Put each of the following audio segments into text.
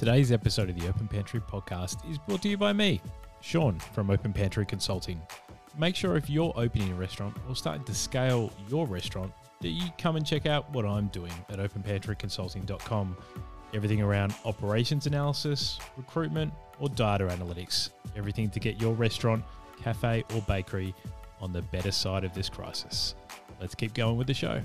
Today's episode of the Open Pantry podcast is brought to you by me, Sean from Open Pantry Consulting. Make sure if you're opening a restaurant or starting to scale your restaurant that you come and check out what I'm doing at openpantryconsulting.com. Everything around operations analysis, recruitment, or data analytics. Everything to get your restaurant, cafe, or bakery on the better side of this crisis. Let's keep going with the show.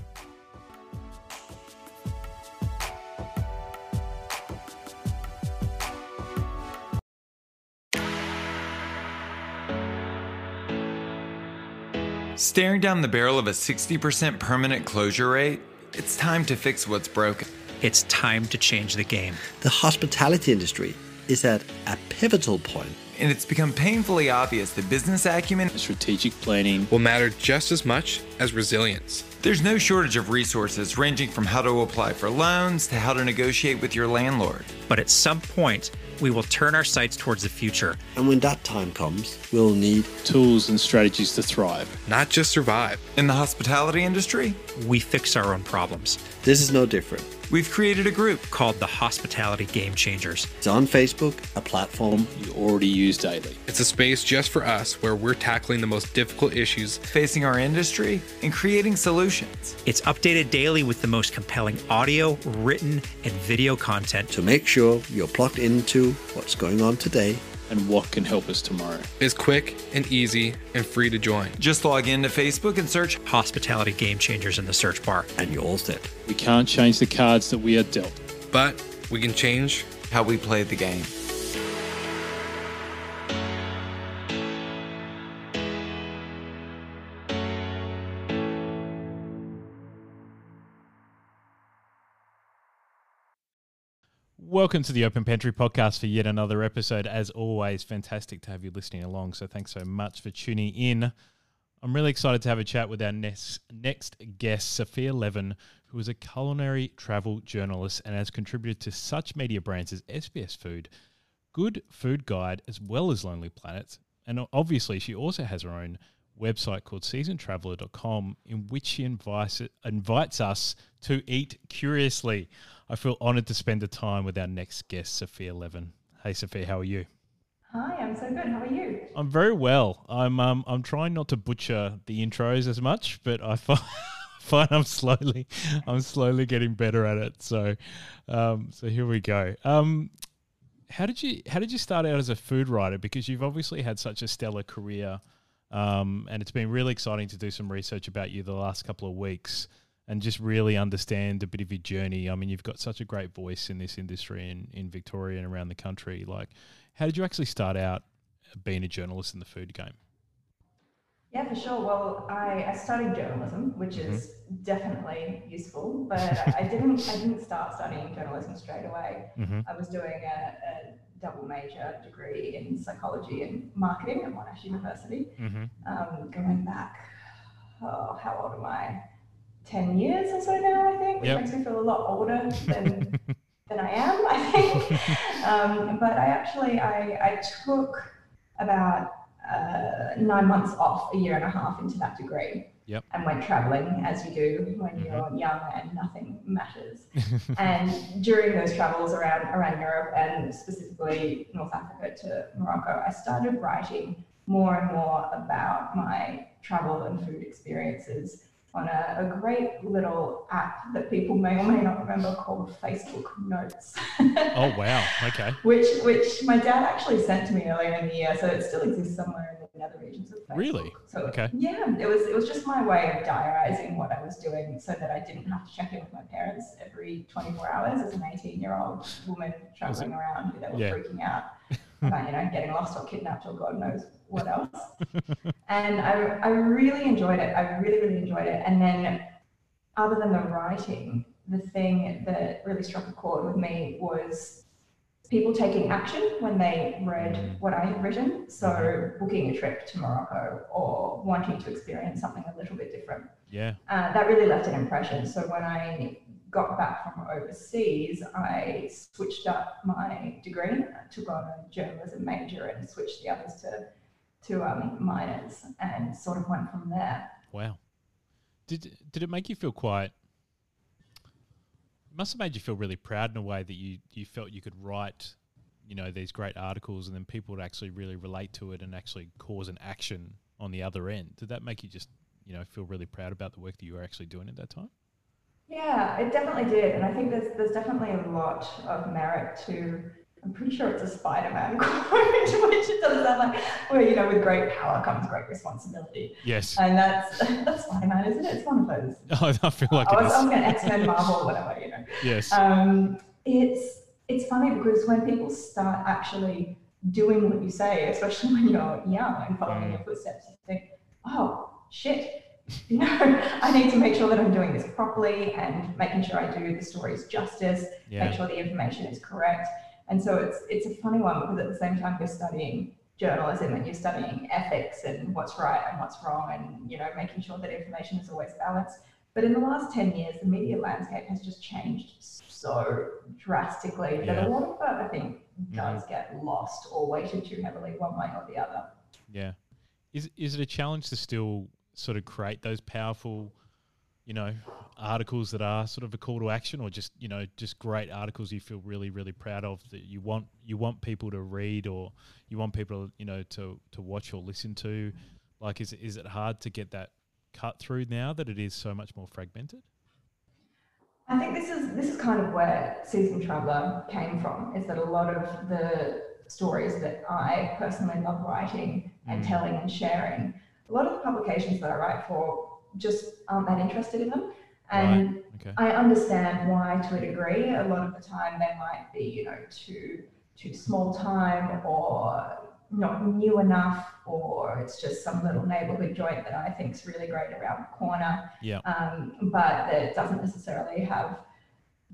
Staring down the barrel of a 60% permanent closure rate, it's time to fix what's broken. It's time to change the game. The hospitality industry is at a pivotal point. And it's become painfully obvious that business acumen, Strategic planning, will matter just as much as resilience. there's no shortage of resources ranging from how to apply for loans to how to negotiate with your landlord. But at some point, we will turn our sights towards the future. And when that time comes, we'll need tools, and strategies to thrive. Not just survive. In the hospitality industry, We fix our own problems. this is no different. We've created a group Called the Hospitality Game Changers. It's on Facebook, a platform You already use daily. It's a space just for us where we're tackling the most difficult issues. facing our industry and creating solutions. It's updated daily with the most compelling audio, written, and video content. to make sure you're plugged into what's going on today. And what can help us tomorrow? It's quick and easy and free to join. Just log into Facebook and search Hospitality Game Changers in the search bar. And you're all set. We can't change the cards that we are dealt. But we can change how we play the game. Welcome to the Open Pantry podcast for yet another episode. As always, fantastic to have you listening along. So thanks so much for tuning in. I'm really excited to have a chat with our next, next guest, Sofia Levin, who is a culinary travel journalist and has contributed to such media brands as SBS Food, Good Food Guide, as well as Lonely Planets. And obviously, she also has her own website called seasonedtraveller.com in which she invites, invites us to eat curiously. I feel honored to spend the time with our next guest, Sofia Levin. Hey, Sofia, how are you? Hi, I'm so good. How are you? I'm very well. I'm um, I'm trying not to butcher the intros as much, but I find, find I'm slowly I'm slowly getting better at it. So, um, so here we go. Um, how did you how did you start out as a food writer? Because you've obviously had such a stellar career, um, and it's been really exciting to do some research about you the last couple of weeks and just really understand a bit of your journey. I mean, you've got such a great voice in this industry in, in Victoria and around the country. Like, how did you actually start out being a journalist in the food game? Yeah, for sure. Well, I, I studied journalism, which is definitely useful, but I, I didn't I didn't start studying journalism straight away. Mm-hmm. I was doing a, a double major degree in psychology and marketing at Monash University, Mm-hmm. um, going back. Oh, how old am I? Ten years or so now, I think, which Yep. makes me feel a lot older than than I am, I think. um, but I actually I, I took about uh, nine months off a year and a half into that degree. Yep. And went traveling as you do when you're young and nothing matters. and during those travels around around Europe and specifically North Africa to Morocco, I started writing more and more about my travel and food experiences on a, a great little app that people may or may not remember called Facebook Notes. Oh wow! Okay. which which my dad actually sent to me earlier in the year, so it still exists somewhere in the nether regions of Facebook. Really? So Okay. yeah, it was it was just my way of diarizing what I was doing, so that I didn't have to check in with my parents every 24 hours as an 18 year old woman traveling around who they were Yeah. freaking out you know getting lost or kidnapped or God knows what else. and I I really enjoyed it. I really really enjoyed it. And then other than the writing, the thing that really struck a chord with me was people taking action when they read what I had written. So, booking a trip to Morocco or wanting to experience something a little bit different. Yeah. Uh, that really left an impression. So, when I got back from overseas, I switched up my degree, took on a journalism major, and switched the others to to um, minors, and sort of went from there. Wow. Did did it make you feel quite must have made you feel really proud in a way that you you felt you could write, you know, these great articles, and then people would actually really relate to it and actually cause an action on the other end. Did that make you just you know feel really proud about the work that you were actually doing at that time? Yeah, it definitely did, and I think there's there's definitely a lot of merit to. I'm pretty sure it's a Spider-Man quote, which it does sound like, where you know, with great power comes great responsibility, Yes. and that's that's Spider-Man, isn't it? It's one of those. Oh, I feel like I it was, is. I'm going to X-Men, Marvel, whatever, you know. Yes. Um, it's it's funny because when people start actually doing what you say, especially when you're young and following Mm. your footsteps, you think, oh shit, you know, I need to make sure that I'm doing this properly and making sure I do the stories justice, Yeah. make sure the information is correct. And so it's it's a funny one because at the same time you're studying journalism and you're studying ethics and what's right and what's wrong and you know making sure that information is always balanced. But in the last 10 years, the media landscape has just changed so drastically that Yeah. a lot of that, I think, does get lost or weighted too heavily one way or the other. Yeah. Is is it a challenge to still sort of create those powerful, you know, articles that are sort of a call to action or just, you know, just great articles you feel really, really proud of that you want you want people to read or you want people, you know, to to watch or listen to? Like is is it hard to get that cut through now that it is so much more fragmented? I think this is this is kind of where Seasoned Traveller came from. Is that a lot of the stories that I personally love writing and Mm. telling and sharing, a lot of the publications that I write for just aren't that interested in them. And Okay. I understand why to a degree. A lot of the time they might be, you know, too too small time or not new enough, or it's just some little neighborhood joint that I think is really great around the corner Yeah. um, but that doesn't necessarily have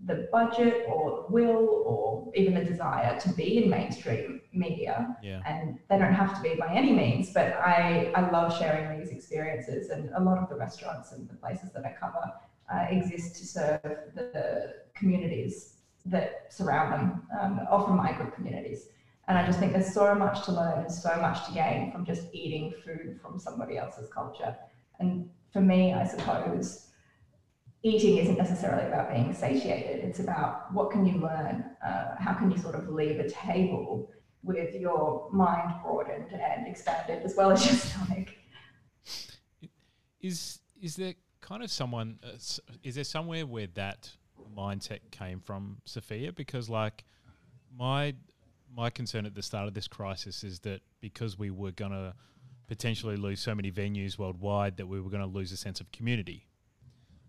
the budget or will or even the desire to be in mainstream media. Yeah. And they don't have to be by any means, but I, I love sharing these experiences. And a lot of the restaurants and the places that I cover uh, exist to serve the communities that surround them, um, often migrant communities. And I just think there's so much to learn and so much to gain from just eating food from somebody else's culture. And for me, I suppose eating isn't necessarily about being satiated. It's about what can you learn? Uh, how can you sort of leave a table with your mind broadened and expanded as well as your stomach? Is is there kind of someone? Uh, is there somewhere where that mindset came from, Sofia? Because like my my concern at the start of this crisis is that because we were going to potentially lose so many venues worldwide, that we were going to lose a sense of community.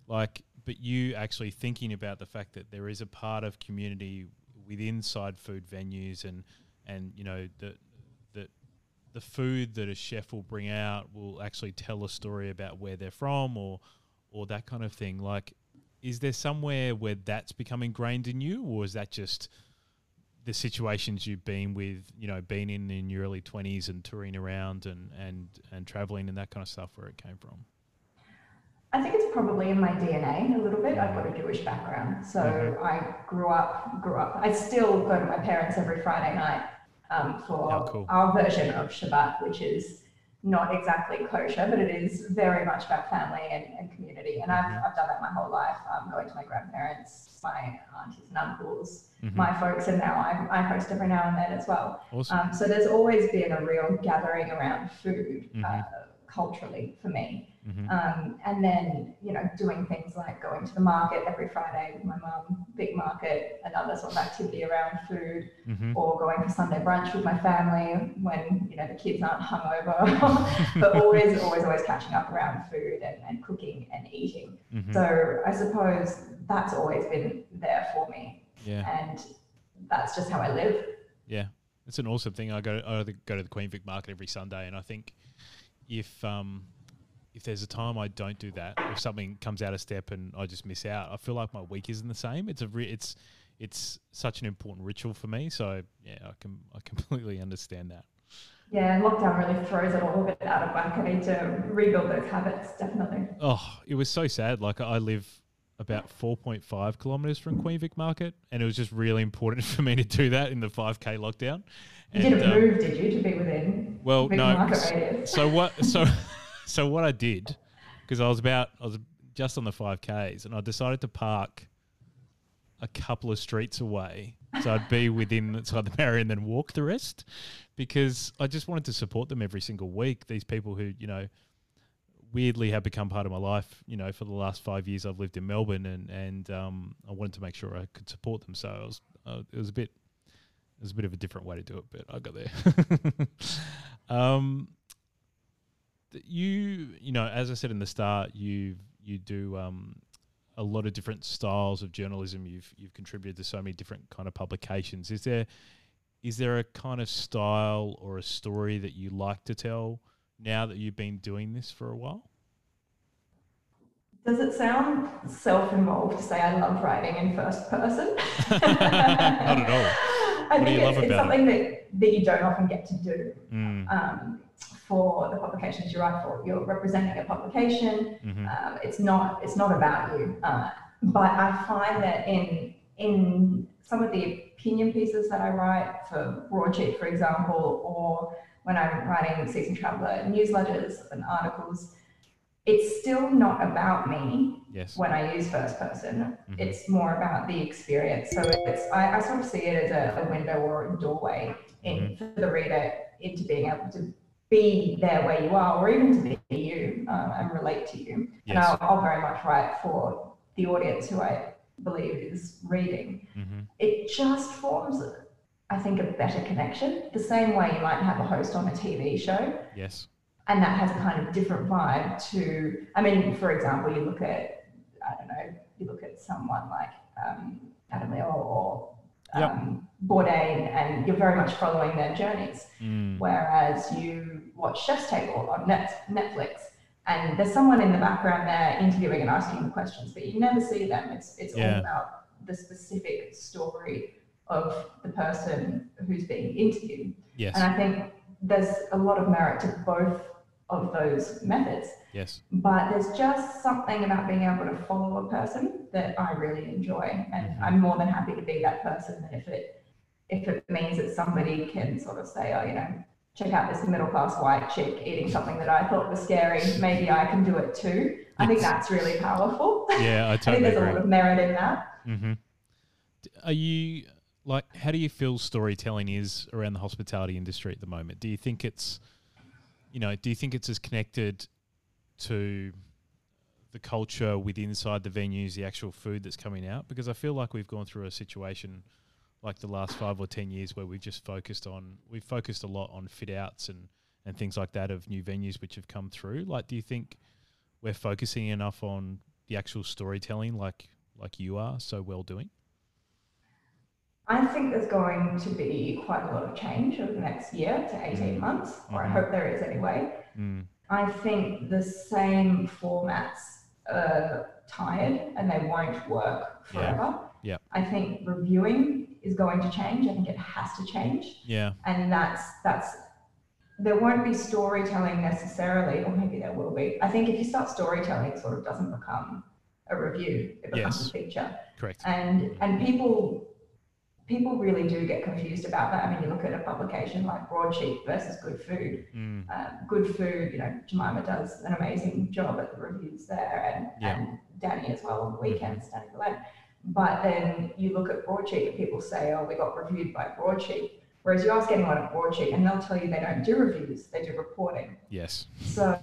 Like, but you actually thinking about the fact that there is a part of community within side food venues, and and you know that that the food that a chef will bring out will actually tell a story about where they're from or or that kind of thing. Like is there somewhere where that's become ingrained in you or is that just the situations you've been with you know been in in your early 20s and touring around and and and traveling and that kind of stuff where it came from I think it's probably in my DNA a little bit. I've got a Jewish background, so Mhm. I grew up, grew up. I still go to my parents every Friday night um, for Oh, cool. our version of Shabbat, which is not exactly kosher, but it is very much about family and, and community. And I've, Mhm. I've done that my whole life, um, going to my grandparents, my aunties and uncles, Mhm. my folks, and now I, I host every now and then as well. awesome Um, so there's always been a real gathering around food uh, Mhm. culturally for me. Mhm. Um, and then, you know, doing things like going to the market every Friday with my mum, big market, another sort of activity around food, Mhm. or going for Sunday brunch with my family when, you know, the kids aren't hungover, but always, always, always catching up around food and, and cooking and eating. Mhm. So I suppose that's always been there for me. yeah And that's just how I live. Yeah, it's an awesome thing. I go I go to the Queen Vic Market every Sunday, and I think if um if there's a time I don't do that, if something comes out of step and I just miss out, I feel like my week isn't the same. It's a re- it's it's such an important ritual for me. So yeah, I can I completely understand that. Yeah, lockdown really throws it all a bit out of whack. I need to rebuild those habits, definitely. Oh, it was so sad. Like I live about 4.5 kilometers from Queen Vic Market, and it was just really important for me to do that in the 5k lockdown. You And, didn't um, move, did you, to be within Well, big no. market s- radius? So what? So so what I did because I was about I was just on the five k's and I decided to park a couple of streets away. So I'd be within inside the barrier and then walk the rest because I just wanted to support them every single week. These people who, you know, weirdly have become part of my life. You know, for the last five years I've lived in Melbourne and, and um, I wanted to make sure I could support them. So I was, uh, it was a bit, it was a bit of a different way to do it, but I got there. um, you, you know, as I said in the start, you you do um, a lot of different styles of journalism. You've you've contributed to so many different kind of publications. Is there is there a kind of style or a story that you like to tell now that you've been doing this for a while? Does it sound self-involved to say I love writing in first person? Not at all. I What do think it's, it's about it? something that, that you don't often get to do Mm, um, for the publications you write for. You're representing a publication. mhm, Um, it's not it's not about you. Uh, but I find that in in some of the opinion pieces that I write for Broadsheet, for example, or when I'm writing Seasoned Traveller newsletters and articles, it's still not about me Yes. when I use first person. Mhm. It's more about the experience. So it's I, I sort of see it as a, a window or a doorway in for the reader into being able to be there where you are, or even to be you um, and relate to you. And I'll, I'll very much write for the audience who I believe is reading. mhm, It just forms, I think, a better connection. The same way you might have a host on a TV show Yes. and that has a kind of different vibe to i mean for example you look at i don't know you look at someone like um, adam Liaw or Yep. um, Bourdain, and you're very much following their journeys Mm, whereas you watch chef's table on netflix and there's someone in the background there interviewing and asking the questions but you never see them it's it's Yeah. all about the specific story of the person who's being interviewed yes. and I think there's a lot of merit to both of those methods. yes. But there's just something about being able to follow a person that I really enjoy. And Mhm. I'm more than happy to be that person. If it if it means that somebody can sort of say, oh, you know, check out this middle class white chick eating something that I thought was scary, maybe I can do it too. I think that's really powerful. Yeah, I I totally think there's a lot of merit in that. Mm-hmm. Are you like? How do you feel storytelling is around the hospitality industry at the moment? Do you think it's, you know, do you think it's as connected to the culture with inside the venues, the actual food that's coming out? Because I feel like we've gone through a situation like the last five or ten years where we've just focused on we've focused a lot on fit outs and and things like that of new venues which have come through. Like, do you think we're focusing enough on the actual storytelling, like like you are so well doing? I think there's going to be quite a lot of change over the next year to 18 Mm. months, or I Mhm. hope there is anyway. Mm. I think the same formats are tired and they won't work forever. Yeah. I think reviewing is going to change. I think it has to change. Yeah. And that's that's there won't be storytelling necessarily, or maybe there will be. I think if you start storytelling, it sort of doesn't become a review. It becomes Yes. a feature Correct. and and people people really do get confused about that. I mean, you look at a publication like Broadsheet versus Good Food. Mm. Um, Good Food, you know, Jemima does an amazing job at the reviews there, and Yeah. and Danny as well on the weekends, Danny Gillette. But then you look at Broadsheet, and people say, "Oh, we got reviewed by Broadsheet." Whereas you ask anyone at Broadsheet, and they'll tell you they don't do reviews; they do reporting. Yes. So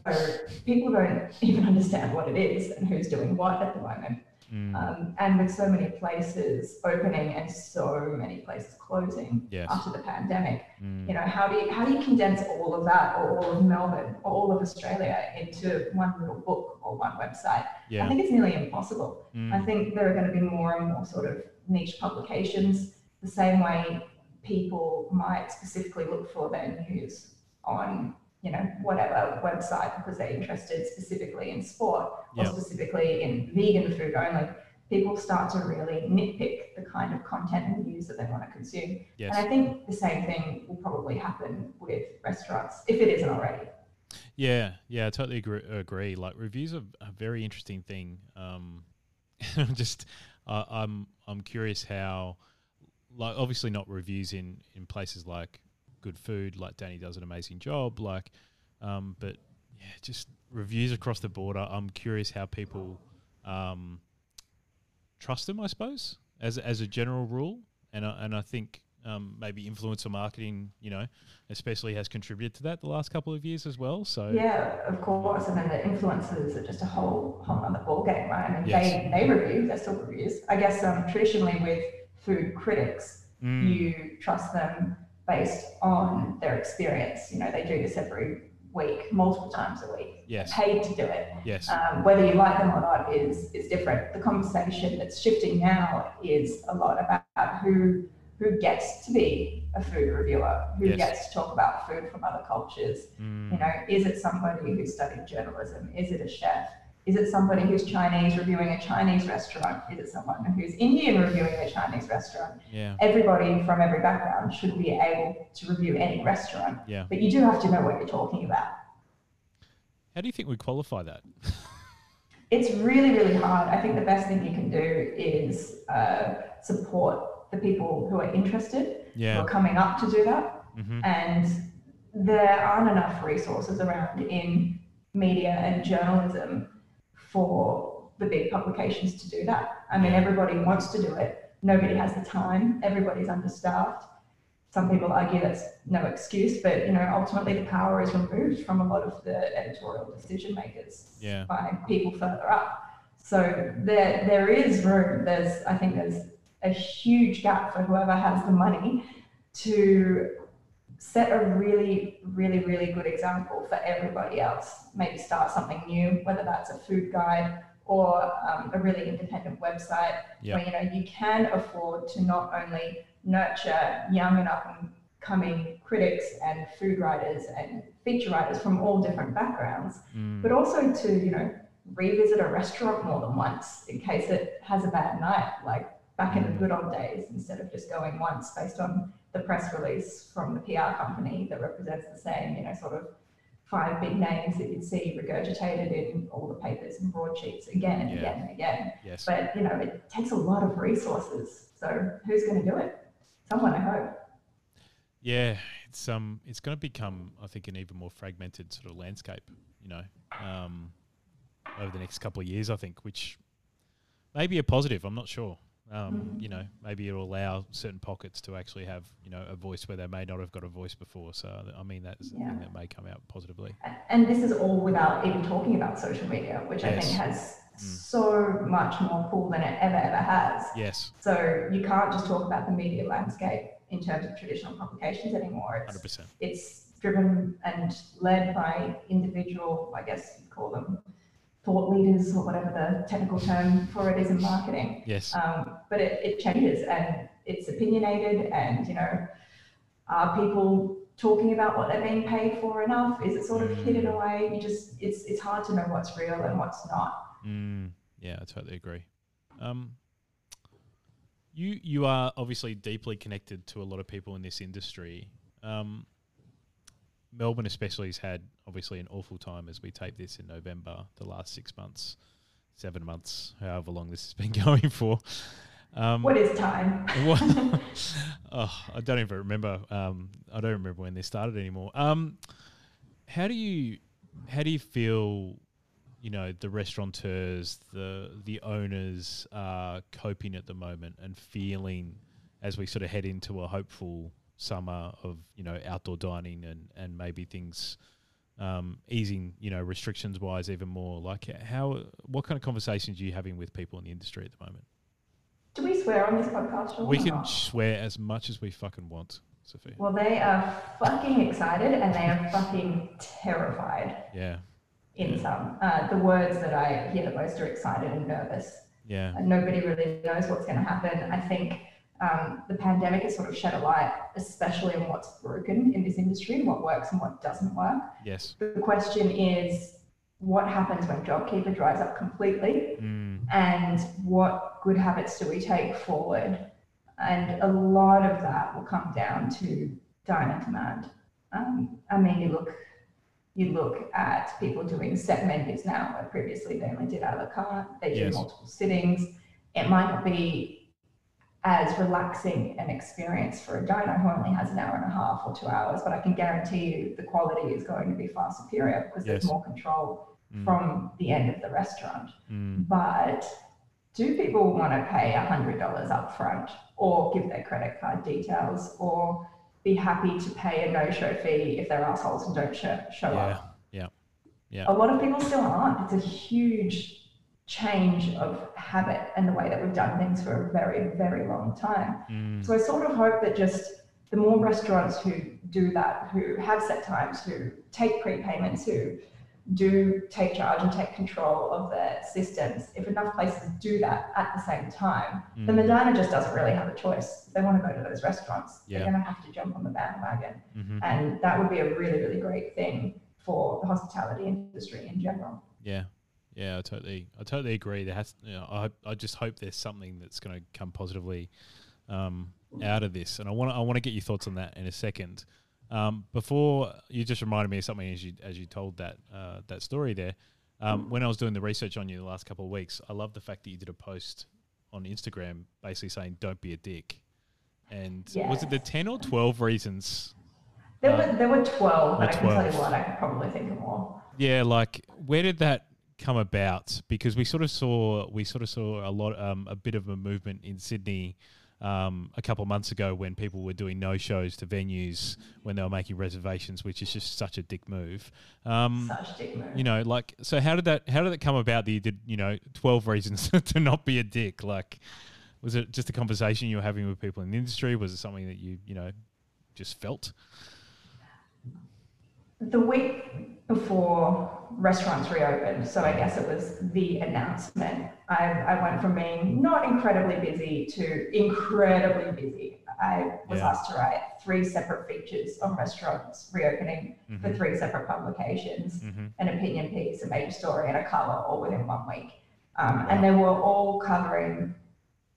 people don't even understand what it is and who's doing what at the moment. Mm. Um, and with so many places opening and so many places closing Yes. after the pandemic, Mm. you know, how do you how do you condense all of that or all of Melbourne or all of Australia into one little book or one website? I think it's nearly impossible. I Mm. think there are going to be more and more sort of niche publications, the same way people might specifically look for their news on, you know, whatever website because they're interested specifically in sport or specifically in vegan food only. People start to really nitpick the kind of content and news that they want to consume. Yes. And I think the same thing will probably happen with restaurants, if it isn't already. Yeah, yeah, I totally agree. agree. Like reviews are a very interesting thing. Um, I'm just uh, I'm I'm curious how, like, obviously not reviews in in places like Good Food, like Danny does an amazing job. Like, um, but yeah, just reviews across the border. I'm curious how people um, trust them. I suppose as as a general rule, and I, and I think um, maybe influencer marketing, you know, especially has contributed to that the last couple of years as well. So Yeah, of course. And then the influencers are just a whole whole other ball game, right? I mean, Yes. they they review, they're still reviews. I guess um, traditionally with food critics, Mm. you trust them based on their experience. You know, they do this every week, multiple times a week. Yes. Paid to do it. yes, Um, whether you like them or not is is different. The conversation that's shifting now is a lot about who who gets to be a food reviewer, who Yes. gets to talk about food from other cultures. Mm. You know, is it somebody who studied journalism? Is it a chef? Is it somebody who's Chinese reviewing a Chinese restaurant? Is it someone who's Indian reviewing a Chinese restaurant? yeah, Everybody from every background should be able to review any restaurant, yeah. but you do have to know what you're talking about. How do you think we qualify that? It's really, really hard. I think the best thing you can do is uh, support the people who are interested, who are coming up to do that. hmm And there aren't enough resources around in media and journalism for the big publications to do that. I mean, everybody wants to do it. Nobody has the time. Everybody's understaffed. Some people argue that's no excuse, but you know, ultimately the power is removed from a lot of the editorial decision makers Yeah. by people further up. So there, there is room. There's, I think, there's a huge gap for whoever has the money to set a really, really, really good example for everybody else. Maybe start something new, whether that's a food guide or um, a really independent website Yeah. where you know you can afford to not only nurture young and up and coming critics and food writers and feature writers from all different backgrounds, Mm. but also to you know revisit a restaurant more than once in case it has a bad night, like back in the good old days, instead of just going once based on the press release from the PR company that represents the same, you know, sort of five big names that you'd see regurgitated in all the papers and broadsheets again and Yeah. again and again. Yes. But you know, it takes a lot of resources. So who's going to do it? Someone, I hope. Yeah, it's um, it's going to become, I think, an even more fragmented sort of landscape. You know, um, over the next couple of years, I think, which may be a positive. I'm not sure. Um, you know, maybe it'll allow certain pockets to actually have, you know, a voice where they may not have got a voice before. So, I mean, that's Yeah. thing that may come out positively. And this is all without even talking about social media, which I think has so much more pull than it ever, ever has. Yes, So you can't just talk about the media landscape in terms of traditional publications anymore. It's, hundred percent. it's driven and led by individual, I guess you'd call them thought leaders or whatever the technical term for it is in marketing. Yes, Um, but it, it changes and it's opinionated and, you know, are people talking about what they're being paid for enough? Is it sort of hidden away? You just, it's, it's hard to know what's real and what's not. Mm, yeah, I totally agree. Um, you you are obviously deeply connected to a lot of people in this industry. Um, Melbourne, especially, has had obviously an awful time as we tape this in November. The last six months, seven months, however long this has been going for. Um, What is time? what- oh, I don't even remember. Um, I don't remember when this started anymore. Um, how do you how do you feel? You know, the restaurateurs, the the owners are coping at the moment and feeling as we sort of head into a hopeful summer of you know outdoor dining and and maybe things um, easing you know restrictions wise even more. Like how what kind of conversations are you having with people in the industry at the moment? Do we swear on this podcast? We can not? swear as much as we fucking want, Sophie. Well, they are fucking excited and they are fucking terrified Yeah, in some. Uh, the words that I hear the most are excited and nervous. yeah, And nobody really knows what's going to happen. I think um, the pandemic has sort of shed a light, especially on what's broken in this industry, and what works and what doesn't work. yes, The question is, what happens when JobKeeper dries up completely? mm, and what good habits do we take forward? And a lot of that will come down to dine on demand. Um, I mean, you look, you look at people doing set menus now, where previously they only did a la carte, they do Yes. multiple sittings. It might not be as relaxing an experience for a diner who only has an hour and a half or two hours, but I can guarantee you the quality is going to be far superior because there's more control Mm. from the end of the restaurant mm, but do people want to pay $100 up front or give their credit card details or be happy to pay a no-show fee if they're assholes and don't show, show Yeah. up? Yeah. Yeah. A lot of people still aren't. It's a huge change of habit and the way that we've done things for a very, very long time. Mm. So I sort of hope that just the more restaurants who do that, who have set times, who take prepayments, who do take charge and take control of their systems, if enough places do that at the same time, then the Mm. diner just doesn't really have a choice. If they want to go to those restaurants, Yeah. they're going to have to jump on the bandwagon. Mhm. And that would be a really, really great thing for the hospitality industry in general. Yeah, yeah, I totally, I totally agree. There has, you know, I, I just hope there's something that's going to come positively um, out of this, and I want, to, I want to get your thoughts on that in a second. Um, before you just reminded me of something as you as you told that uh, that story there. Um, when I was doing the research on you the last couple of weeks, I love the fact that you did a post on Instagram basically saying "Don't be a dick." And was it the ten or twelve reasons There Uh, were there were twelve, but or I can tell you what, I could probably think of more. Yeah, like where did that come about? Because we sort of saw we sort of saw a lot um, a bit of a movement in Sydney um, a couple of months ago when people were doing no shows to venues when they were making reservations, which is just such a dick move. Um, Such dick move. you know, like so how did that how did it come about that you did you know twelve reasons to not be a dick? Like, was it just a conversation you were having with people in the industry? Was it something that you you know just felt? The week before restaurants reopened, so I guess it was the announcement, I, I went from being not incredibly busy to incredibly busy. I was Yeah. asked to write three separate features on restaurants reopening for Mhm. three separate publications, Mm-hmm. an opinion piece, a major story, and a color all within one week. Um, And they were all covering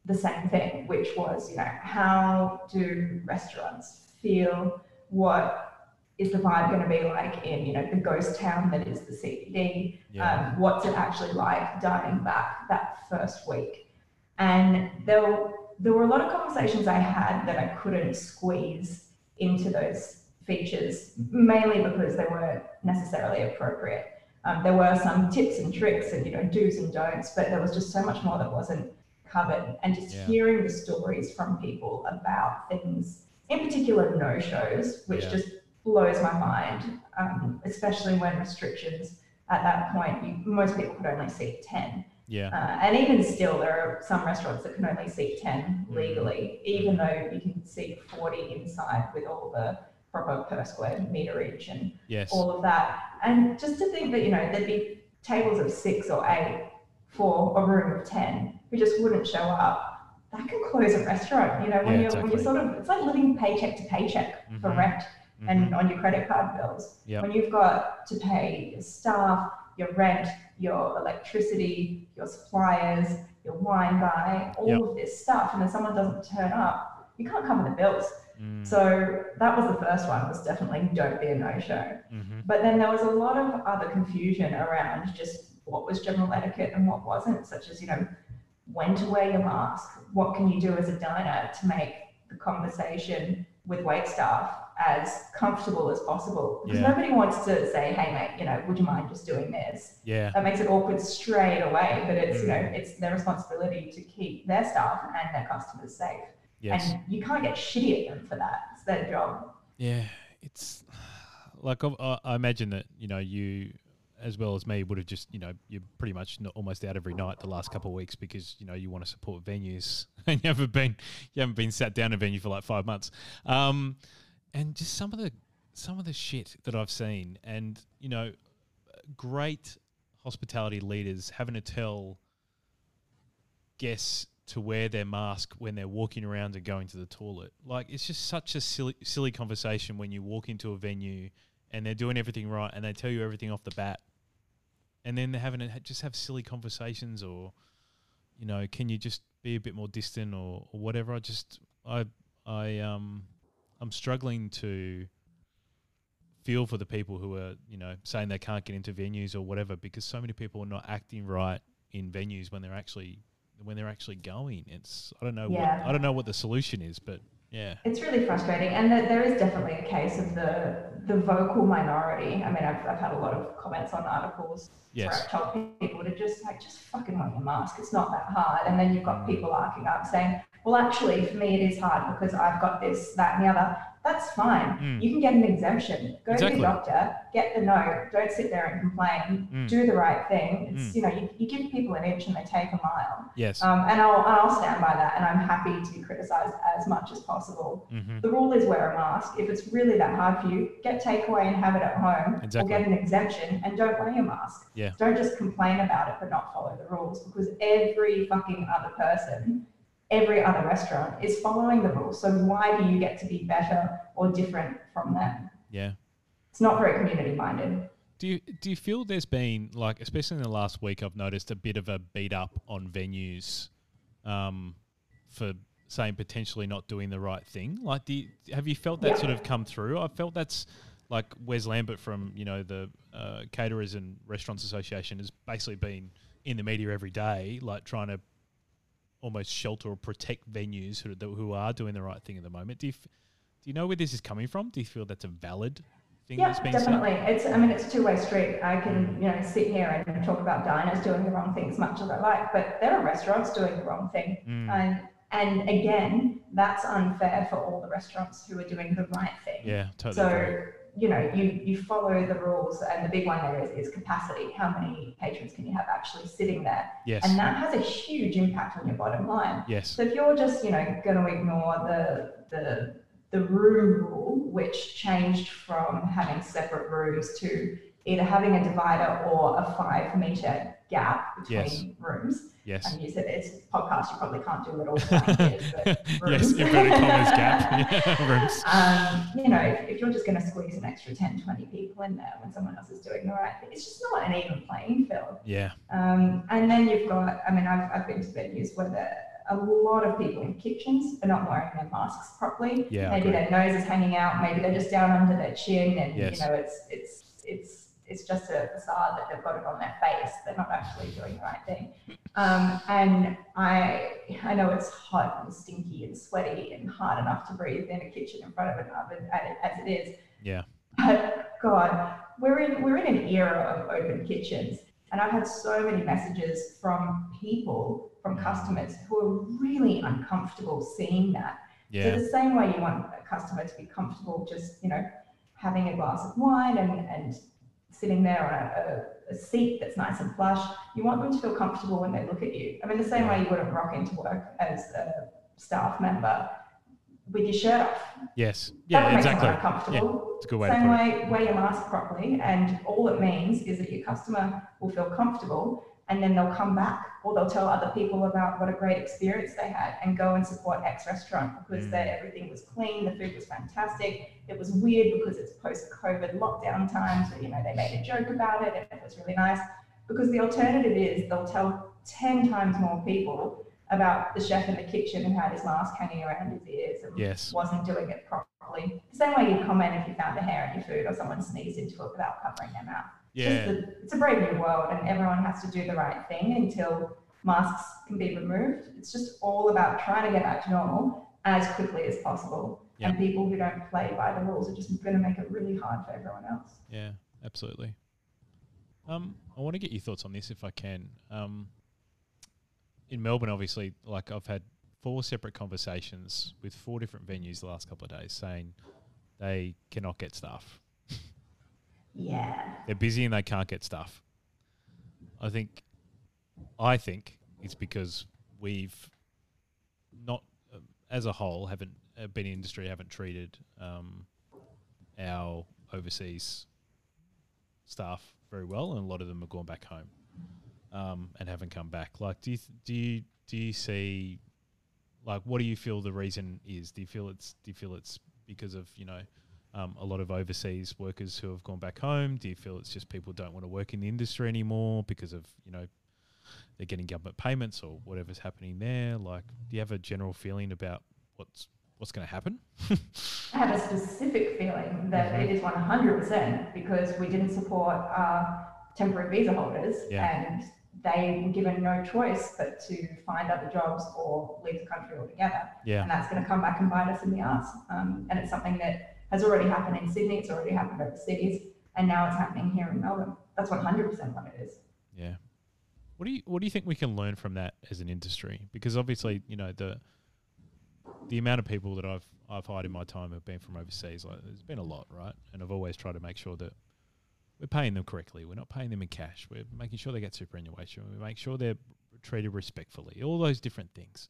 the same thing, which was, you know, how do restaurants feel? What is the vibe going to be like in, you know, the ghost town that is the CBD? Yeah. Um, what's it actually like dining back that first week? And there, were- there were a lot of conversations I had that I couldn't squeeze into those features, mainly because they weren't necessarily appropriate. Um, there were some tips and tricks and you know do's and don'ts, but there was just so much more that wasn't covered. And just Yeah. hearing the stories from people about things, in particular no shows, which Yeah. just blows my mind, um, especially when restrictions at that point, you, most people could only seat 10. Yeah. Uh, and even still, there are some restaurants that can only seat 10 Mm. legally, even though you can seat 40 inside with all the proper per square meterage and Yes. all of that. And just to think that, you know, there'd be tables of six or eight for a room of 10 who just wouldn't show up, that can close a restaurant. You know, when, Yeah, you're, when you're sort of, it's like living paycheck to paycheck for Mhm. rent Mhm. and on your credit card bills. Yep. When you've got to pay your staff, your rent, your electricity, your suppliers, your wine buy, all Yep. of this stuff, and then someone doesn't turn up, you can't cover the bills. Mm. So that was the first one, was definitely don't be a no-show. Mhm. But then there was a lot of other confusion around just what was general etiquette and what wasn't, such as, you know, when to wear your mask, what can you do as a diner to make the conversation with wait staff as comfortable as possible. Because Yeah. nobody wants to say, hey mate, you know, would you mind just doing this? Yeah. That makes it awkward straight away, but it's, you know, Mm. it's their responsibility to keep their staff and their customers safe. Yes. And you can't get shitty at them for that. It's their job. Yeah, it's like I- I imagine that you know you, as well as me, would have just you know you're pretty much almost out every night the last couple of weeks because you know you want to support venues and you haven't been you haven't been sat down in a venue for like five months, um, and just some of the some of the shit that I've seen and you know great hospitality leaders having to tell guests to wear their mask when they're walking around and going to the toilet. Like it's just such a silly silly conversation when you walk into a venue and they're doing everything right and they tell you everything off the bat. And then they're having to ha- just have silly conversations or you know, can you just be a bit more distant or, or whatever? I just I I um I'm struggling to feel for the people who are, you know, saying they can't get into venues or whatever because so many people are not acting right in venues when they're actually when they're actually going. It's I don't know Yeah. what I don't know what the solution is, but Yeah. It's really frustrating, and that there is definitely a case of the the vocal minority. I mean, I've, I've had a lot of comments on articles Yes. where I've told people to just like just fucking wear your mask. It's not that hard, and then you've got people arcing up saying, "Well, actually, for me, it is hard because I've got this, that, and the other." That's fine. Mm. You can get an exemption. Go Exactly. to the doctor, get the note. Don't sit there and complain. Mm. Do the right thing. It's you know you, you give people an inch and they take a mile. Yes. Um, and I'll, I'll stand by that, and I'm happy to be criticised as much as possible. Mhm. The rule is wear a mask. If it's really that hard for you, get takeaway and have it at home, Exactly. or get an exemption and don't wear your mask. Yeah. Don't just complain about it but not follow the rules because every fucking other person, every other restaurant is following the rules. So why do you get to be better or different from them? yeah. It's not very community minded. Do you do you feel there's been like, especially in the last week, I've noticed a bit of a beat up on venues, um, for saying potentially not doing the right thing. Like, do you, have you felt that Yeah. sort of come through? I felt that's like Wes Lambert from you know the uh, Caterers and Restaurants Association has basically been in the media every day, like trying to almost shelter or protect venues who who are doing the right thing at the moment. Do you f- do you know where this is coming from? Do you feel that's a valid thing Yeah, that's being said? definitely. It's I mean it's a two way street. I can you know sit here and talk about diners doing the wrong thing as much as I like, but there are restaurants doing the wrong thing, Mm. and and again that's unfair for all the restaurants who are doing the right thing. Yeah, totally. agree. So you know you you follow the rules, and the big one there is, is capacity. How many patrons can you have actually sitting there? Yes. And that has a huge impact on your bottom line. yes. So if you're just, you know, going to ignore the the the room rule, which changed from having separate rooms to either having a divider or a five meter gap between Yes. rooms. Yes. And you said it's a podcast, you probably can't do it all the yes. rooms. Inverted commas gap. Yeah, um, you know, if, if you're just going to squeeze an extra 10, 20 people in there when someone else is doing the right thing, it's just not an even playing field. Yeah. Um, and then you've got, I mean, I've, I've been to venues where there a lot of people in kitchens are not wearing their masks properly. Yeah, Maybe their nose is hanging out. Maybe they're just down under their chin, and Yes. you know, it's it's it's it's just a facade that they've got it on their face. They're not actually doing the right thing. Um, and I I know it's hot and stinky and sweaty and hard enough to breathe in a kitchen in front of an oven as it is. Yeah. But God, we're in we're in an era of open kitchens, and I've had so many messages from people, from customers who are really uncomfortable seeing that. So Yeah. the same way you want a customer to be comfortable, just you know, having a glass of wine and and sitting there on a, a, a seat that's nice and plush, you want them to feel comfortable when they look at you. I mean, the same way you wouldn't rock into work as a staff member with your shirt off Yes. Yeah. make Exactly. someone uncomfortable. it's a good way to Same put it. way, wear your mask properly, and all it means is that your customer will feel comfortable, and then they'll come back, or they'll tell other people about what a great experience they had, and go and support X restaurant because Mm. that everything was clean, the food was fantastic. It was weird because it's post-COVID lockdown times, so, you know they made a joke about it, and it was really nice. Because the alternative is they'll tell ten times more people about the chef in the kitchen who had his mask hanging around his ears and Yes. wasn't doing it properly. The same way you'd comment if you found a hair in your food or someone sneezed into it without covering their mouth. It's just Yeah. a- it's a brave new world, and everyone has to do the right thing until masks can be removed. It's just all about trying to get back to normal as quickly as possible. And people who don't play by the rules are just going to make it really hard for everyone else. Yeah. Absolutely. Um, I want to get your thoughts on this if I can. Um, in Melbourne, obviously, like I've had four separate conversations with four different venues the last couple of days saying they cannot get staff. Yeah. They're busy and they can't get stuff. I think, I think it's because we've not, uh, as a whole, haven't uh, been in industry haven't treated um, our overseas staff very well, and a lot of them have gone back home um, and haven't come back. Like, do you th- do you do you see, like, what do you feel the reason is? Do you feel it's do you feel it's because of you know um, a lot of overseas workers who have gone back home? Do you feel it's just people don't want to work in the industry anymore because of you know they're getting government payments or whatever's happening there? Like, do you have a general feeling about what's what's going to happen? I have a specific feeling that it is 100% because we didn't support our temporary visa holders Yeah. and they were given no choice but to find other jobs or leave the country altogether. Yeah. And that's going to come back and bite us in the ass. Um, and it's something that has already happened in Sydney, it's already happened overseas, and now it's happening here in Melbourne. That's 100% what it is. Yeah. What do you What do you think we can learn from that as an industry? Because obviously, you know the the amount of people that I've I've hired in my time have been from overseas. Like, there's been a lot, right? And I've always tried to make sure that we're paying them correctly. We're not paying them in cash. We're making sure they get superannuation. We make sure they're treated respectfully. All those different things.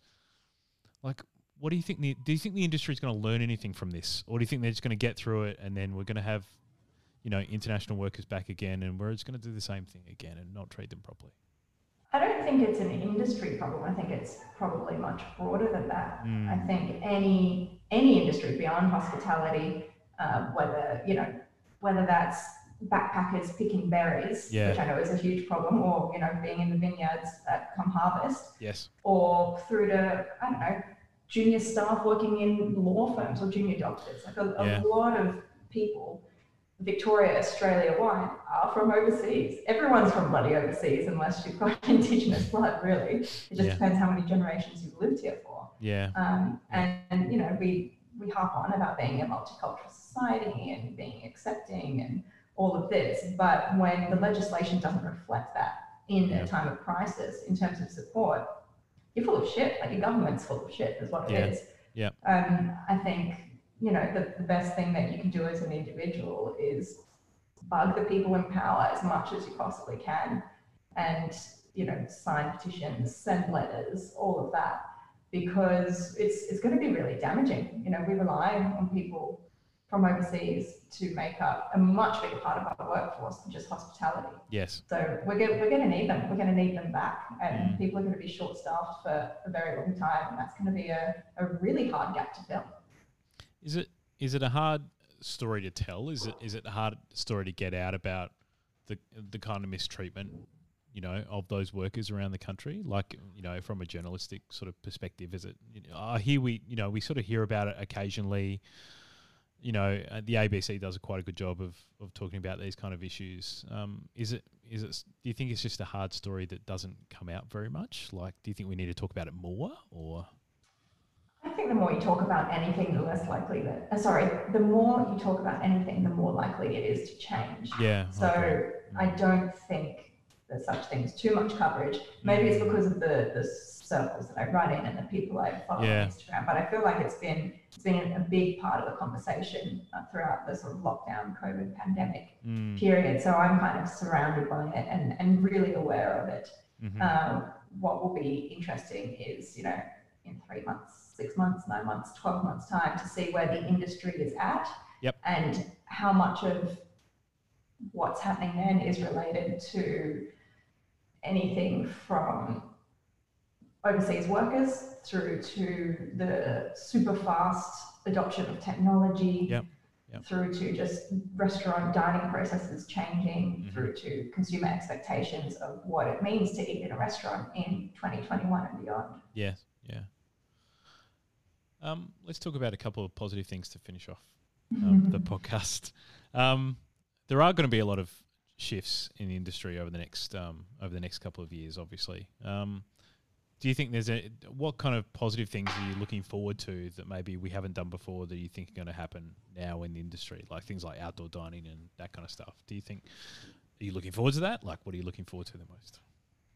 Like, what do you think? The, do you think the industry is going to learn anything from this, or do you think they're just going to get through it and then we're going to have, you know, international workers back again, and we're just going to do the same thing again and not treat them properly? I don't think it's an industry problem. I think it's probably much broader than that. Mm. I think any any industry beyond hospitality, uh, whether you know whether that's backpackers picking berries, Yeah. which I know is a huge problem, or you know being in the vineyards at come harvest, Yes. or through to I don't know junior staff working in law firms or junior doctors. Like a, a Yeah. lot of people, Victoria, Australia wide, are from overseas. Everyone's from bloody overseas unless you've got indigenous blood. Really, it just Yeah. depends how many generations you've lived here for. Yeah. Um, and, and you know we we harp on about being a multicultural society and being accepting and all of this, but when the legislation doesn't reflect that in Yeah. a time of crisis in terms of support, you're full of shit. Like your government's full of shit, is what it Yeah. is. Yeah. Um, I think you know the, the best thing that you can do as an individual is bug the people in power as much as you possibly can, and you know sign petitions, send letters, all of that, because it's it's going to be really damaging. You know, we rely on people from overseas to make up a much bigger part of our workforce than just hospitality. Yes. So we're going, we're going to need them. We're going to need them back, and Mm. people are going to be short-staffed for a very long time, and that's going to be a, a really hard gap to fill. Is it is it a hard story to tell? Is it is it a hard story to get out about the the kind of mistreatment, you know, of those workers around the country? Like, you know, from a journalistic sort of perspective, is it? You know, I hear we, you know, we sort of hear about it occasionally. You know, uh, the ABC does a quite a good job of of talking about these kind of issues. Um, is it is it? Do you think it's just a hard story that doesn't come out very much? Like, do you think we need to talk about it more, or I think the more you talk about anything, the less likely that. Uh, sorry, the more you talk about anything, the more likely it is to change. yeah? So okay. I don't think there's such things too much coverage. Maybe it's because of the the circles that I run in and the people I follow Yeah. on Instagram. But I feel like it's been it's been a big part of the conversation uh, throughout the sort of lockdown COVID pandemic Mm, period. So I'm kind of surrounded by it and and really aware of it. mhm. Um, what will be interesting is you know in three months, six months, nine months, twelve months time to see where the industry is at. Yep. And how much of what's happening then is related to anything from overseas workers through to the super fast adoption of technology. Yep, yep. Through to just restaurant dining processes changing, Mhm. through to consumer expectations of what it means to eat in a restaurant in 2021 and beyond. Yes, yeah. Um, let's talk about a couple of positive things to finish off um, the podcast. Um, there are going to be a lot of shifts in the industry over the next um, over the next couple of years. Obviously, um, do you think there's a what kind of positive things are you looking forward to that maybe we haven't done before that you think are going to happen now in the industry, like things like outdoor dining and that kind of stuff? Do you think are you looking forward to that? Like, what are you looking forward to the most?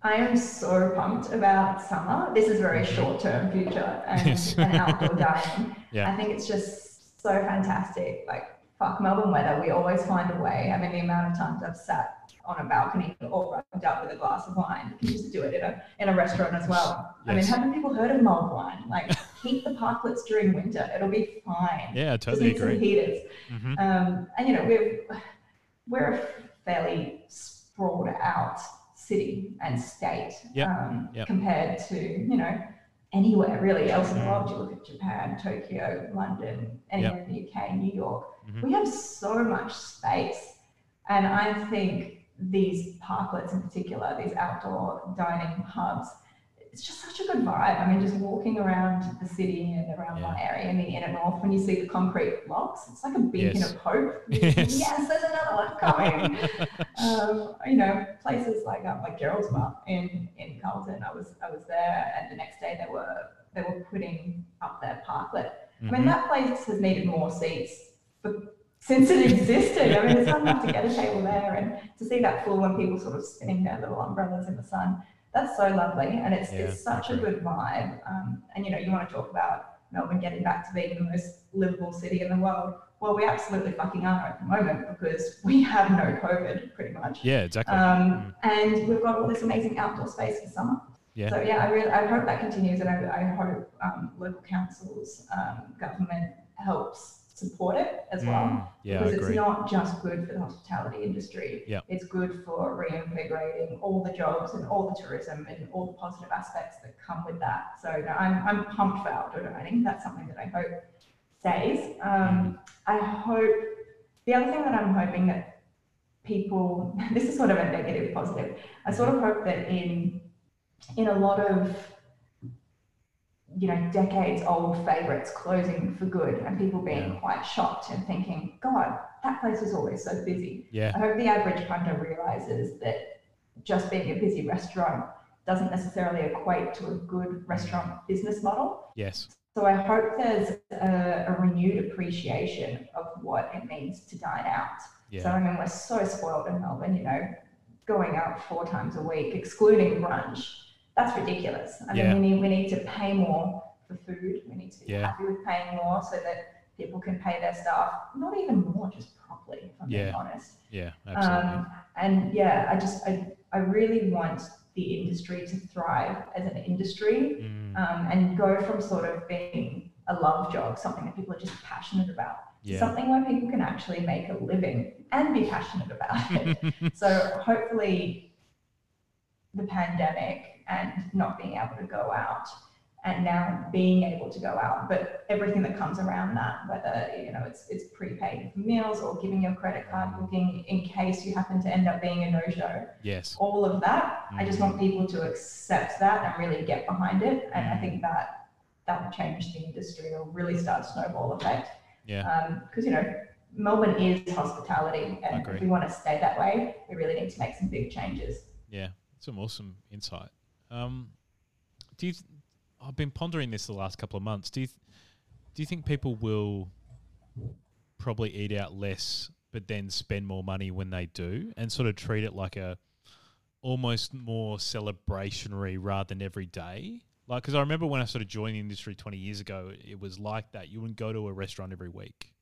I am so pumped about summer. This is very short term future and, Yes. and outdoor dining. Yeah. I think it's just so fantastic. Like, fuck Melbourne weather, we always find a way. I mean, the amount of times I've sat on a balcony or rugged up with a glass of wine, you can just do it in a, in a restaurant as well. I mean, haven't people heard of mulled wine? Like, heat the parklets during winter, it'll be fine. Yeah, I Just totally need some agree. heaters. hmm Um, and you know, we're we're a fairly sprawled out city and state Yep, um, yep. compared to you know anywhere really else in the world. You look at Japan, Tokyo, London, anywhere in the UK, New York. Mhm. We have so much space, and I think these parklets in particular, these outdoor dining hubs, it's just such a good vibe. I mean, just walking around the city and around Yeah. my area in the inner north, when you see the concrete blocks, it's like a beacon Yes. of hope. Yes. yes, there's another one coming. um, you know, places like um, like Gerald's Bar in in Carlton. I was I was there, and the next day they were they were putting up their parklet. I Mhm. mean, that place has needed more seats for, since it existed. I mean, it's not enough to get a table there, and to see that full when people sort of spinning their little umbrellas in the sun, that's so lovely, and it's Yeah, it's such a good vibe. Um, and you know, you want to talk about Melbourne getting back to being the most livable city in the world. Well, we absolutely fucking are at the moment because we have no COVID, pretty much. Yeah, exactly. Um, and we've got all this amazing outdoor space for summer. Yeah. So yeah, I really, I hope that continues, and I, I hope um, local councils, um, government helps support it as well. Mm, yeah, I because it's not just good for the hospitality industry. Yeah. It's good for reinvigorating all the jobs and all the tourism and all the positive aspects that come with that. So no, I'm, I'm pumped for outdoor dining. That's something that I hope stays. Um, I hope the other thing that I'm hoping that people, this is sort of a negative positive. I sort of hope that in in a lot of you know decades old favorites closing for good and people being Yeah. quite shocked and thinking god that place was always so busy yeah. i hope the average punter realizes that just being a busy restaurant doesn't necessarily equate to a good restaurant business model Yes. so I hope there's a, a renewed appreciation of what it means to dine out. So Yeah. I mean, we're so spoiled in Melbourne, you know, going out four times a week, excluding brunch. That's ridiculous. I Yeah. mean, we need, we need to pay more for food. We need to be Yeah. happy with paying more so that people can pay their staff, not even more, just properly, if I'm being Yeah. honest. Yeah. Absolutely. Um, and yeah, I just, I, I really want the industry to thrive as an industry Mm, um, and go from sort of being a love job, something that people are just passionate about, yeah. something where people can actually make a living and be passionate about it. so hopefully, the pandemic and not being able to go out, and now being able to go out, but everything that comes around that, whether you know it's it's prepaid for meals or giving your credit card booking in case you happen to end up being a no-show yes. all of that. I just want mm-hmm. people to accept that and really get behind it. And I mm-hmm. think that that will change the industry or really start a snowball effect. Yeah. Um, because, you know, Melbourne is hospitality. And if we want to stay that way, we really need to make some big changes. Yeah, some awesome insight. Um, do you? Th- I've been pondering this the last couple of months. Do you? Th- do you think people will probably eat out less, but then spend more money when they do, and sort of treat it like a almost more celebrationary rather than every day? Like, because I remember when I sort of joined the industry twenty years ago, it was like that. You wouldn't go to a restaurant every week.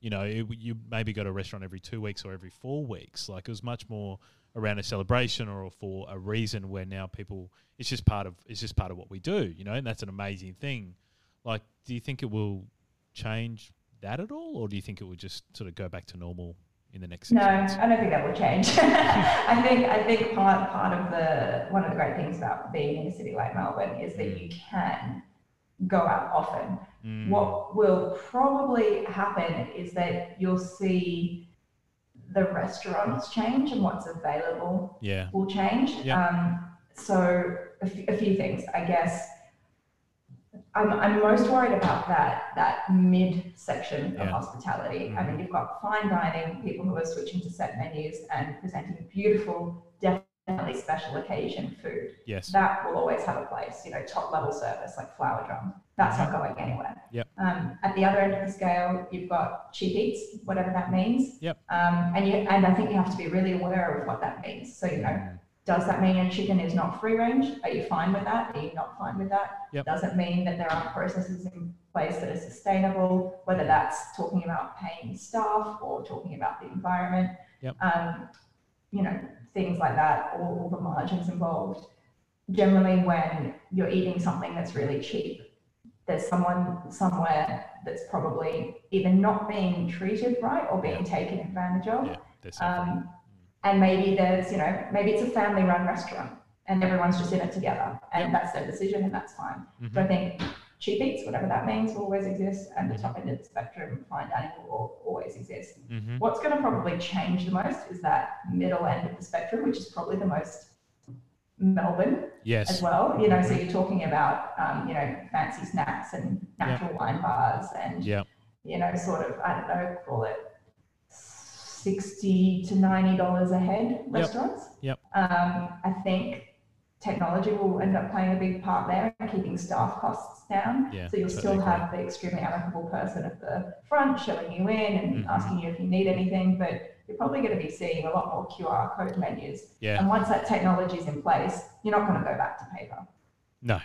You know, it, you maybe go to a restaurant every two weeks or every four weeks. Like it was much more around a celebration or for a reason where now people it's just part of it's just part of what we do, you know, and that's an amazing thing. Like, do you think it will change that at all, or do you think it will just sort of go back to normal in the next No, months? I don't think that will change. I think I think part part of the one of the great things about being in a city like Melbourne is that you can go out often. Mm, What will probably happen is that you'll see the restaurants change and what's available yeah, will change. Yeah. Um, so a, f- a few things, I guess. I'm, I'm most worried about that that mid section of Yeah. Mm-hmm. hospitality. I mean, you've got fine dining, people who are switching to set menus and presenting beautiful, definitely special occasion food. yes, That will always have a place. You know, top level service like flower drum. That's not going anywhere. Yep. Um, at the other end of the scale, you've got cheap eats, whatever that means. Yep. Um, and you and I think you have to be really aware of what that means. So you know, Mm, does that mean your chicken is not free range? Are you fine with that? Are you not fine with that? Yep. Does it mean that there are processes in place that are sustainable, whether that's talking about paying staff or talking about the environment? Yep. Um, you know, things like that, all, all the margins involved. Generally, when you're eating something that's really cheap, there's someone somewhere that's probably either not being treated right or being taken advantage of. yeah. Um, and maybe there's, you know, maybe it's a family run restaurant and everyone's just in it together and that's their decision and that's fine. Mhm. So I think cheap eats, whatever that means, will always exist and the Mm-hmm. top end of the spectrum, fine dining will always exist. Mhm. What's going to probably change the most is that middle end of the spectrum, which is probably the most Melbourne Yes. as well. You know, so you're talking about um, you know fancy snacks and natural wine bars and Yeah. you know sort of I don't know call it sixty to ninety dollars a head restaurants. Yep. Um, I think technology will end up playing a big part there and keeping staff costs down. Yeah, so you'll totally still have the extremely amicable person at the front showing you in and Mhm. asking you if you need anything, but you're probably going to be seeing a lot more QR code menus. Yeah. And once that technology is in place, you're not going to go back to paper. No,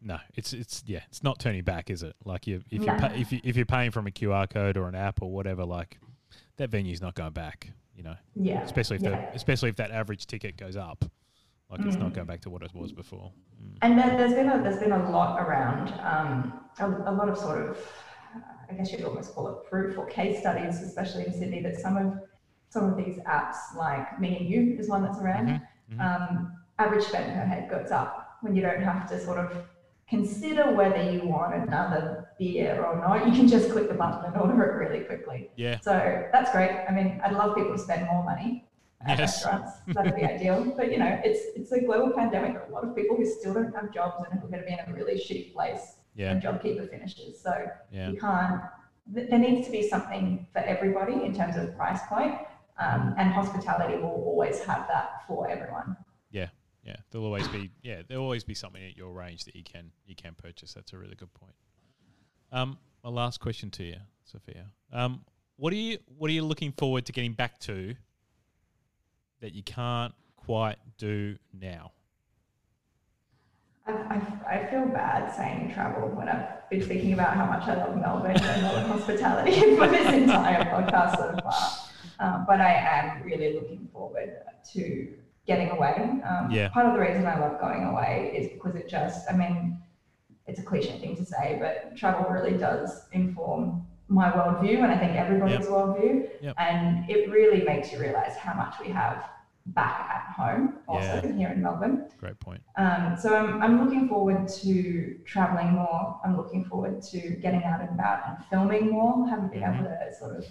no, it's it's yeah, it's not turning back, is it? Like you, if you No. pay, if you if you're paying from a QR code or an app or whatever, like that venue's not going back. You know, Yeah. especially if yeah. the especially if that average ticket goes up, like it's not Mm. going back to what it was before. Mm. And there, there's been a there's been a lot around um, a, a lot of sort of I guess you'd almost call it proof or case studies, especially in Sydney, that some of some of these apps like Me and You is one that's around. Mhm, mhm. Um, average spend per head goes up when you don't have to sort of consider whether you want another beer or not. You can just click the button and order it really quickly. Yeah, So that's great. I mean, I'd love people to spend more money at Yes. restaurants. That'd be ideal. But you know, it's it's a global pandemic. A lot of people who still don't have jobs and who are going to be in a really shitty place yeah, when JobKeeper finishes. So yeah, you can't. There needs to be something for everybody in terms of price point, um, and hospitality will always have that for everyone. Yeah, yeah. There'll always be yeah, there'll always be something at your range that you can you can purchase. That's a really good point. Um, my last question to you, Sofia. Um, what are you what are you looking forward to getting back to that you can't quite do now? I, I, I feel bad saying travel when I've been thinking about how much I love Melbourne and Melbourne hospitality for this entire podcast so far. Um, but I am really looking forward to getting away. Um, Yeah. Part of the reason I love going away is because it just, I mean, it's a cliche thing to say, but travel really does inform my worldview and I think everybody's worldview. Yep. And it really makes you realize how much we have back at home also here in Melbourne. Great point. Um, so I'm, I'm looking forward to traveling more. I'm looking forward to getting out and about and filming more. Haven't been able to sort of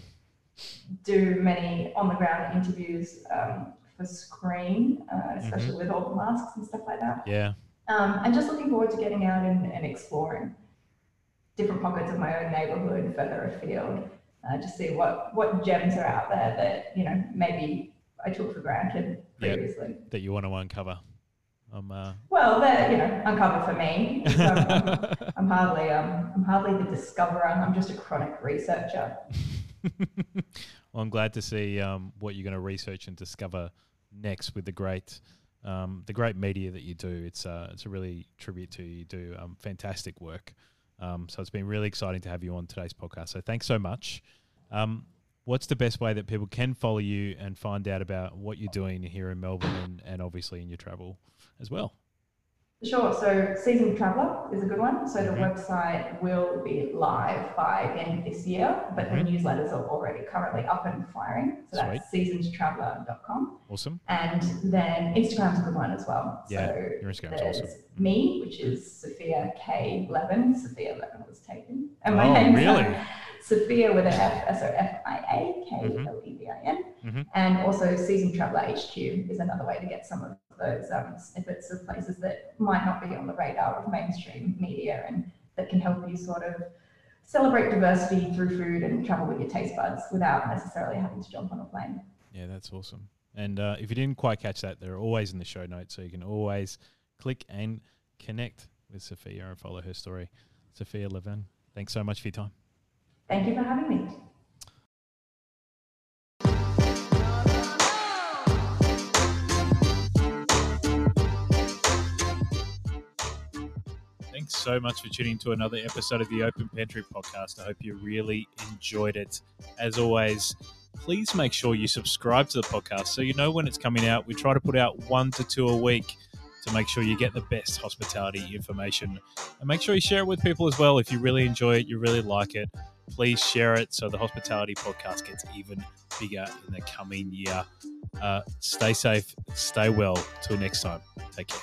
do many on the ground interviews um, for screen, uh, especially with all the masks and stuff like that. Yeah, Um, and just looking forward to getting out and, and exploring different pockets of my own neighborhood further afield. Uh, to see what, what gems are out there that, you know, maybe I took for granted previously. that you want to uncover. Um, uh, Well, they're you know uncovered for me. So I'm, I'm hardly um, I'm hardly the discoverer. I'm just a chronic researcher. well, I'm glad to see um, what you're going to research and discover next with the great, um, the great media that you do. It's uh, it's a really tribute to you. You do um, fantastic work. Um, so it's been really exciting to have you on today's podcast. So thanks so much. Um, what's the best way that people can follow you and find out about what you're doing here in Melbourne and, and obviously in your travel as well? Sure. So Seasoned Traveller is a good one. So the Mhm. website will be live by the end of this year, but the newsletters are already currently up and firing. So that's seasonedtraveller.com. Awesome. And then Instagram's a good one as well. Yeah, so your Instagram's there's awesome. me, which is Sofia K Levin. Sofia Levin was taken. And my Oh, name's uh, really? Sofia with an F, so F I A K L E V I N. Mhm. And also Seasoned Traveller HQ is another way to get some of those um, snippets of places that might not be on the radar of mainstream media and that can help you sort of celebrate diversity through food and travel with your taste buds without necessarily having to jump on a plane. Yeah, that's awesome. And uh, if you didn't quite catch that, they're always in the show notes, so you can always click and connect with Sofia and follow her story. Sofia Levin, thanks so much for your time. Thank you for having me. Thanks so much for tuning to another episode of the Open Pantry podcast. I hope you really enjoyed it. As always, please make sure you subscribe to the podcast so you know when it's coming out. We try to put out one to two a week to make sure you get the best hospitality information. And make sure you share it with people as well. If you really enjoy it, you really like it, please share it so the hospitality podcast gets even bigger in the coming year. Uh, stay safe, stay well. Till next time, take care.